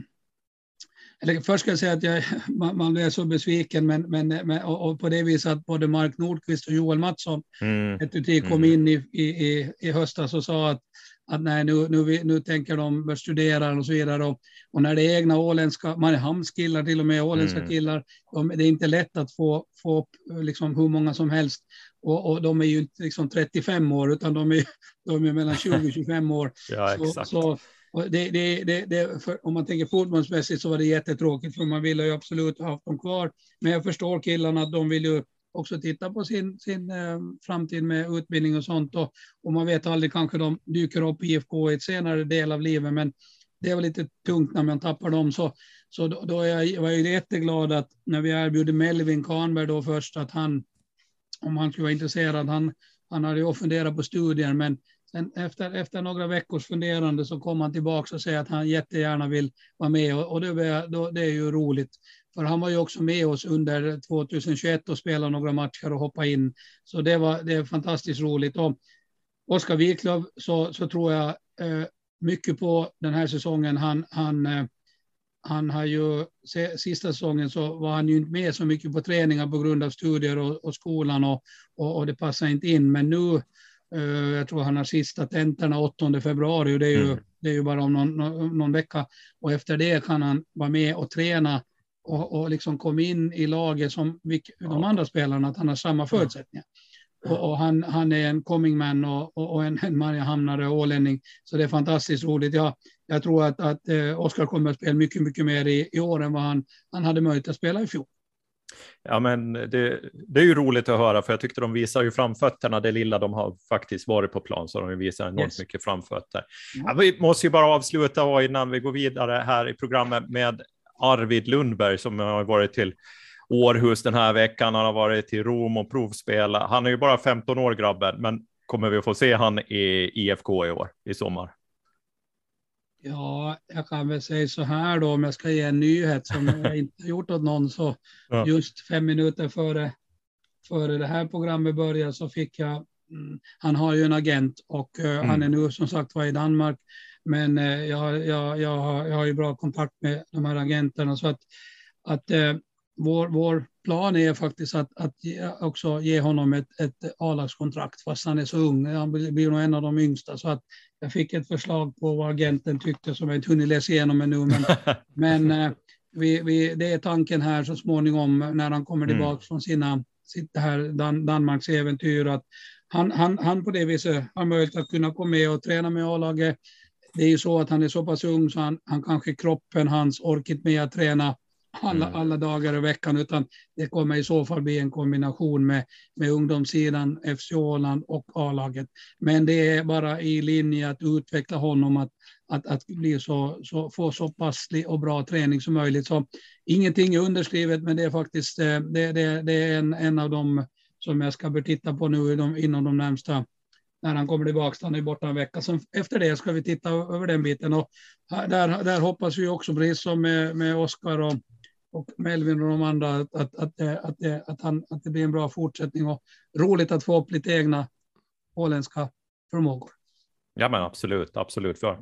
eller först ska jag säga att jag, man, man blir så besviken, men, men, men och, och, på det viset att både Mark Nordqvist och Joel Mattsson mm. ett kom mm. in i, i, i höstas och sa att, att nej, nu, nu, nu tänker de börja studera och så vidare. Och, och när det är egna åländska, Mariehamnskillar till och med, åländska mm. killar, de, det är inte lätt att få, få upp liksom hur många som helst. Och, och de är ju inte liksom 35 år, utan de är, [laughs] de är mellan 20 och 25 år. [laughs] ja, exakt. Så, så det, det, det, för, om man tänker fotbollsmässigt så var det jättetråkigt, för man ville ju absolut ha haft dem kvar. Men jag förstår killarna att de vill ju också titta på sin, sin eh, framtid med utbildning och sånt. Och, och man vet aldrig, kanske de dyker upp i IFK i ett senare del av livet, men det är väl lite tungt när man tappar dem. Så, så då, då är jag, var jag jätteglad att när vi erbjuder Melvin Kahnberg då först, att han, om han skulle vara intresserad, han, han hade ju funderat på studier, men sen efter, efter några veckors funderande så kom han tillbaka och säger att han jättegärna vill vara med och, och det, då, det är ju roligt. För han var ju också med oss under 2021 och spelade några matcher och hoppade in. Så det var det är fantastiskt roligt. Och Oskar Wiklöf så, så tror jag eh, mycket på den här säsongen. Han, han, eh, han har ju, sista säsongen så var han ju inte med så mycket på träningar på grund av studier och, och skolan och, och, och, det passar inte in. Men nu, eh, jag tror han har sista tentorna 8 februari och det är ju, mm. det är ju bara om någon, någon, vecka. Och efter det kan han vara med och träna och, och liksom kom in i laget som de andra spelarna, att han har samma förutsättningar. Och, och han, han är en coming man och, och, och en, en Mariehamnare och ålänning. Så det är fantastiskt roligt. Jag, jag tror att, att eh, Oskar kommer att spela mycket, mycket mer i, i år än vad han, han hade möjlighet att spela i fjol. Ja, men det, det, är ju roligt att höra, för jag tyckte de visar ju framfötterna, det lilla de har faktiskt varit på plan, så de visar enormt yes. mycket framfötter. Ja, vi måste ju bara avsluta innan vi går vidare här i programmet med Arvid Lundberg som har varit till Århus den här veckan. Han har varit till Rom och provspelat. Han är ju bara 15 år grabben, men kommer vi få se han i IFK i år, i sommar? Ja, jag kan väl säga så här då, om jag ska ge en nyhet som jag [laughs] inte gjort åt någon, så ja. just fem minuter före, före det här programmet började så fick jag, mm, han har ju en agent och uh, mm. han är nu som sagt var i Danmark, men uh, jag, jag, jag, har, jag har ju bra kontakt med de här agenterna så att, att uh, vår, vår plan är faktiskt att, att ge, också ge honom ett, ett A-lagskontrakt fast han är så ung. Han blir nog en av de yngsta. Så att jag fick ett förslag på vad agenten tyckte som jag inte hunnit läsa igenom ännu. Men, [laughs] men eh, vi, vi, det är tanken här så småningom när han kommer mm. tillbaka mm. från sina, sitt här Dan, Danmarks äventyr. Att han, han, han på det viset har möjlighet att kunna komma med och träna med A-laget. Det är ju så att han är så pass ung så han, han kanske kroppen, hans orkit med att träna alla, mm. alla dagar i veckan, utan det kommer i så fall bli en kombination med, med ungdomssidan, FC Åland och A-laget. Men det är bara i linje att utveckla honom att, att, att bli så, så, få så passlig och bra träning som möjligt. Så ingenting är underskrivet, men det är faktiskt eh, det, det, det är en, en av dem som jag ska börja titta på nu inom de närmsta när han kommer tillbaka. Han är borta en vecka. Så efter det ska vi titta över den biten. Och där, där hoppas vi också, precis som med, med Oskar och och Melvin och de andra att, att, att, att, det, att, han, att det blir en bra fortsättning och roligt att få upp lite egna åländska förmågor. Ja, men absolut, absolut. För.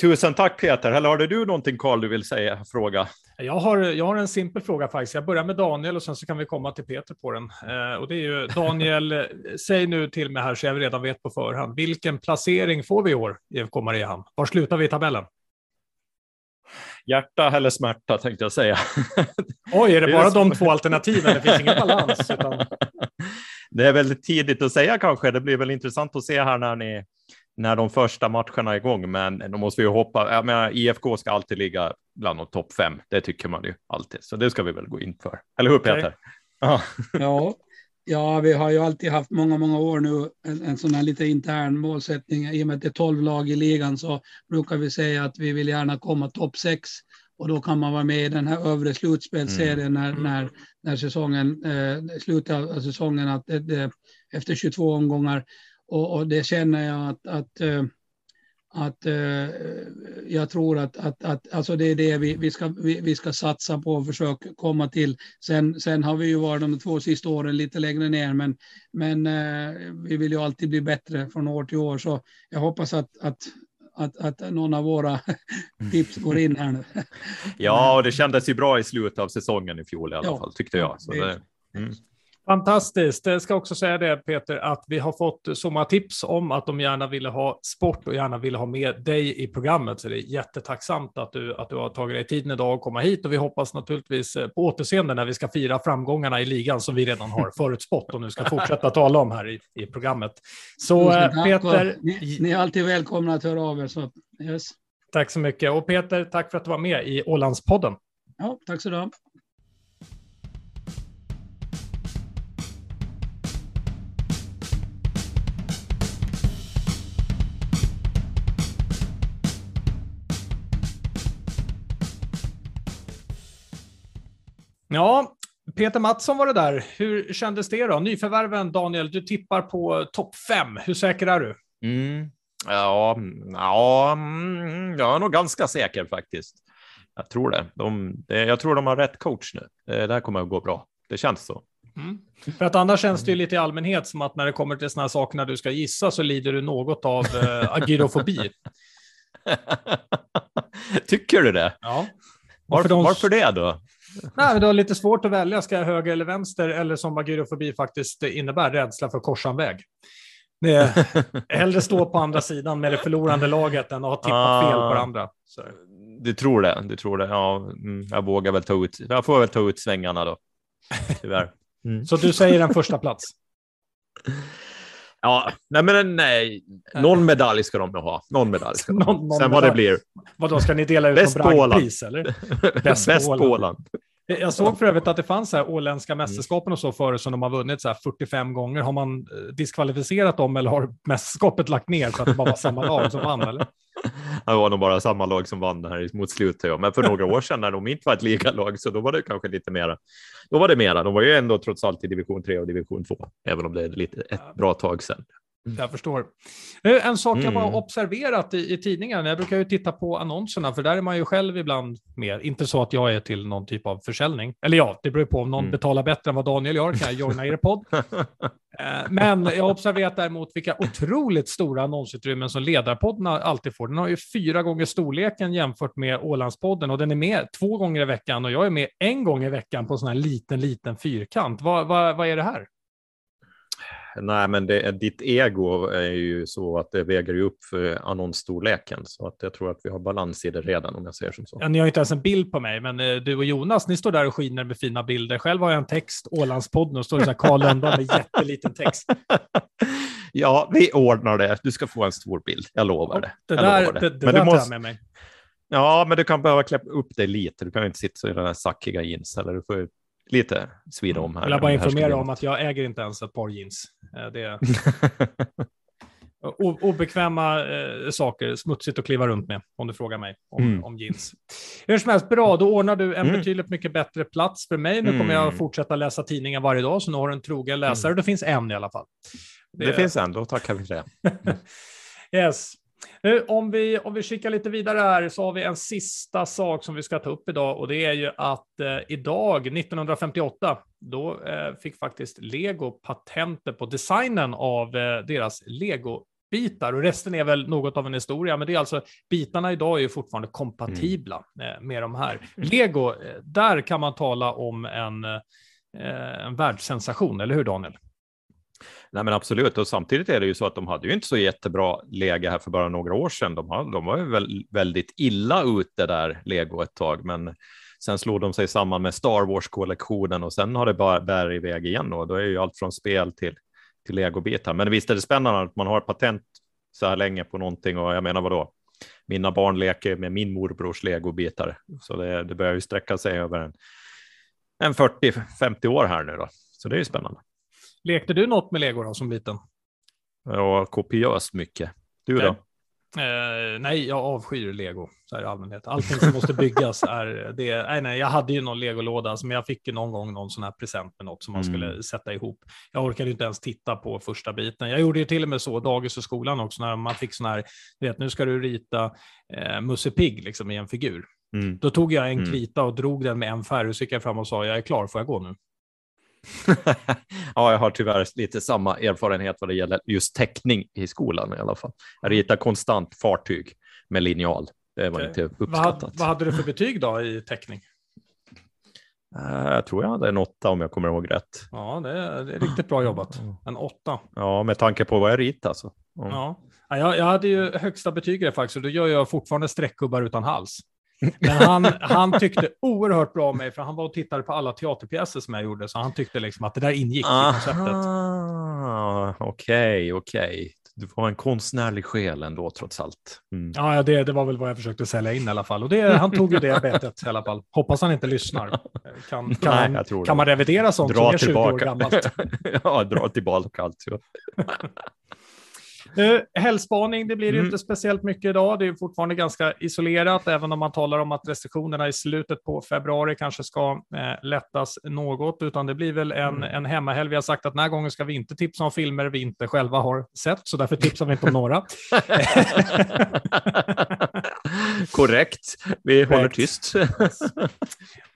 Tusen tack Peter. Eller har du någonting Karl du vill säga, fråga? Jag har, jag har en simpel fråga faktiskt. Jag börjar med Daniel och sen så kan vi komma till Peter på den. Eh, och det är ju [laughs] Daniel, säg nu till mig här så jag redan vet på förhand. Vilken placering får vi i år i IFK Mariehamn? Var slutar vi i tabellen? Hjärta eller smärta tänkte jag säga. [laughs] Oj, är det bara de två alternativen? Det finns ingen balans. [laughs] Utan... Det är väldigt tidigt att säga kanske. Det blir väl intressant att se här när, ni, när de första matcherna är igång. Men då måste vi hoppa. Jag menar, IFK ska alltid ligga bland de topp fem. Det tycker man ju alltid, så det ska vi väl gå in för. Eller hur Peter? Okay. ja, [laughs] Ja, vi har ju alltid haft många, många år nu en, en sån här lite intern målsättning. I och med att det är 12 lag i ligan så brukar vi säga att vi vill gärna komma topp 6 och då kan man vara med i den här övre slutspelsserien mm. när, när, när säsongen, eh, slutet av säsongen, att det, det, efter 22 omgångar. Och, och, det känner jag att, att eh, att eh, jag tror att, att, att alltså det är det vi, vi, ska, vi, vi ska satsa på och försöka komma till. Sen, sen har vi ju varit de två sista åren lite längre ner, men, men eh, vi vill ju alltid bli bättre från år till år. Så jag hoppas att, att, att, att någon av våra tips går in här nu. [laughs] ja, och det kändes ju bra i slutet av säsongen i fjol i alla ja, fall, tyckte jag. Så det, mm. Fantastiskt. Jag ska också säga det Peter, att vi har fått så många tips om att de gärna ville ha sport och gärna ville ha med dig i programmet. Så det är jättetacksamt att du, att du har tagit dig tiden idag att komma hit och vi hoppas naturligtvis eh, på återseende när vi ska fira framgångarna i ligan som vi redan har [laughs] förutspått och nu ska fortsätta tala om här i, i programmet. Så eh, Peter... Ni, ni, är alltid välkomna att höra av er. Så, yes. Tack så mycket. Och Peter, tack för att du var med i Ålandspodden. Ja, tack så du ha. Ja, Peter Mattsson var det där. Hur kändes det då? Nyförvärven, Daniel, du tippar på topp fem. Hur säker är du? Mm. Ja, ja, mm, jag är nog ganska säker faktiskt. Jag tror det. De. Jag tror de har rätt coach nu. Det här kommer att gå bra. Det känns så. Mm. För att annars känns det ju lite i allmänhet som att när det kommer till sådana här saker när du ska gissa så lider du något av eh, agyrofobi. [laughs] Tycker du det? Ja. Varför, de... varför det då? Nej, men det var lite svårt att välja, ska jag höger eller vänster, eller som agyrofobi faktiskt innebär, rädsla för korsanväg. Det är [laughs] hellre stå på andra sidan med det förlorande laget än att ha tippat ah, fel på det andra. Så. Du tror det? Du tror det? Ja, mm, jag vågar väl ta ut. Jag får väl ta ut svängarna då. Tyvärr. Mm. [laughs] Så du säger en första plats? [laughs] Ja, nej men nej. Någon medalj ska de ha. Någon medalj ska de ha. någon, någon Sen vad det blir. Vad ska ni dela ut något bragdpris eller? Bäst, Bäst på Åland. Jag såg för övrigt att det fanns så här åländska mästerskapen och så före som de har vunnit så här 45 gånger. Har man eh, diskvalificerat dem eller har mästerskapet lagt ner för att det bara var samma lag som vann? Eller? [laughs] Det var nog bara samma lag som vann här mot slutet. Men för några år sedan när de inte var ett ligalag så då var det kanske lite mera. Då var det mera. De var ju ändå trots allt i division 3 och division 2, även om det är lite ett bra tag sedan. Mm. Jag förstår. En sak jag bara mm. observerat i, i tidningen, jag brukar ju titta på annonserna, för där är man ju själv ibland med. Inte så att jag är till någon typ av försäljning. Eller ja, det beror på om någon mm. betalar bättre än vad Daniel gör, kan jag joina er podd. [laughs] Eh, men jag har observerat däremot vilka otroligt stora annonsutrymmen som Ledarpodden alltid får. Den har ju fyra gånger storleken jämfört med Ålandspodden och den är med två gånger i veckan och jag är med en gång i veckan på sån här liten, liten fyrkant. Vad, vad, vad är det här? Nej, men det, ditt ego är ju så att det väger upp för annonsstorleken. Så att jag tror att vi har balans i det redan om jag säger som så. Ja, ni har inte ens en bild på mig, men eh, du och Jonas, ni står där och skiner med fina bilder. Själv har jag en text, Ålandspodden, och står det så här Karl Löndahl med jätteliten text. [laughs] ja, vi ordnar det. Du ska få en stor bild, jag lovar det. Det där, lovar det. det, det men där du måste... med mig. Ja, men du kan behöva klä upp dig lite. Du kan inte sitta i den här sackiga jeans, eller du får lite svida om här. Jag vill bara informera om att jag äger inte ens ett par jeans. Eh, det är [laughs] obekväma eh, saker, smutsigt att kliva runt med, om du frågar mig om, mm. om jeans. Hur som helst, bra, då ordnar du en mm. betydligt mycket bättre plats för mig. Nu kommer jag mm. fortsätta läsa tidningen varje dag, så nu har du en trogen läsare. Mm. Det finns en i alla fall. Det, det finns en, då tackar vi för det. [laughs] yes. Nu, om, vi, om vi kikar lite vidare här så har vi en sista sak som vi ska ta upp idag och det är ju att eh, idag, 1958, då eh, fick faktiskt Lego patenter på designen av eh, deras Lego-bitar och resten är väl något av en historia, men det är alltså bitarna idag är ju fortfarande kompatibla mm. Eh, med de här. Lego, eh, där kan man tala om en, eh, en världssensation, eller hur Daniel? Nej, men absolut. Och samtidigt är det ju så att de hade ju inte så jättebra läge här för bara några år sedan. De, hade, de var ju väl, väldigt illa ute där, Lego, ett tag, men sen slog de sig samman med Star Wars-kollektionen och sen har det bara bär iväg igen. Och då är ju allt från spel till, till legobitar. Men visst är det spännande att man har patent så här länge på någonting och jag menar vadå? Mina barn leker med min morbrors legobitar, så det, det börjar ju sträcka sig över en, en 40-50 år här nu då. Så det är ju spännande. Lekte du något med lego då, som liten? Ja, kopiöst mycket. Du då? Eh, nej, jag avskyr lego så här i allmänhet. Allting som måste byggas [laughs] är det. Nej, nej, jag hade ju någon legolåda som jag fick ju någon gång någon sån här present med något som man mm. skulle sätta ihop. Jag orkade inte ens titta på första biten. Jag gjorde ju till och med så dagis och skolan också när man fick sån här, vet nu ska du rita eh, Musse Pigg liksom i en figur. Mm. Då tog jag en mm. krita och drog den med en färg och så gick jag fram och sa jag är klar, får jag gå nu? [laughs] ja, jag har tyvärr lite samma erfarenhet vad det gäller just teckning i skolan i alla fall. Jag ritar konstant fartyg med linjal. Det var okay. inte uppskattat. Vad, vad hade du för betyg då i teckning? Uh, jag tror jag hade en åtta om jag kommer ihåg rätt. Ja, det är, det är riktigt bra jobbat. En åtta. Ja, med tanke på vad jag ritade. Alltså. Mm. Ja. Jag, jag hade ju högsta betyg faktiskt och då gör jag fortfarande streckgubbar utan hals. Men han, han tyckte oerhört bra om mig, för han var och tittade på alla teaterpjäser som jag gjorde, så han tyckte liksom att det där ingick Aha, i konceptet. Okej, okay, okej. Okay. Du var en konstnärlig själ ändå, trots allt. Mm. Ja, det, det var väl vad jag försökte sälja in i alla fall. Och det, han tog ju det bettet i alla fall. Hoppas han inte lyssnar. Kan, kan, Nej, kan man revidera sånt dra som är 20 år gammalt? [laughs] ja, dra tillbaka allt. Uh, Hällspaning, det blir mm. inte speciellt mycket idag. Det är fortfarande ganska isolerat, även om man talar om att restriktionerna i slutet på februari kanske ska eh, lättas något, utan det blir väl en, mm. en hemmahelg. Vi har sagt att den här gången ska vi inte tipsa om filmer vi inte själva har sett, så därför tipsar vi inte om några. [laughs] Korrekt, vi Korrekt. håller tyst.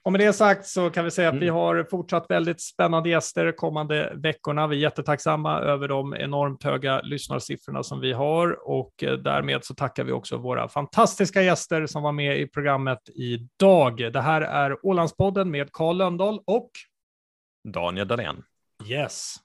Och med det sagt så kan vi säga att mm. vi har fortsatt väldigt spännande gäster kommande veckorna. Vi är jättetacksamma över de enormt höga lyssnarsiffrorna som vi har och eh, därmed så tackar vi också våra fantastiska gäster som var med i programmet idag. Det här är Ålandspodden med Karl Lönndahl och Daniel Dahlén. Yes.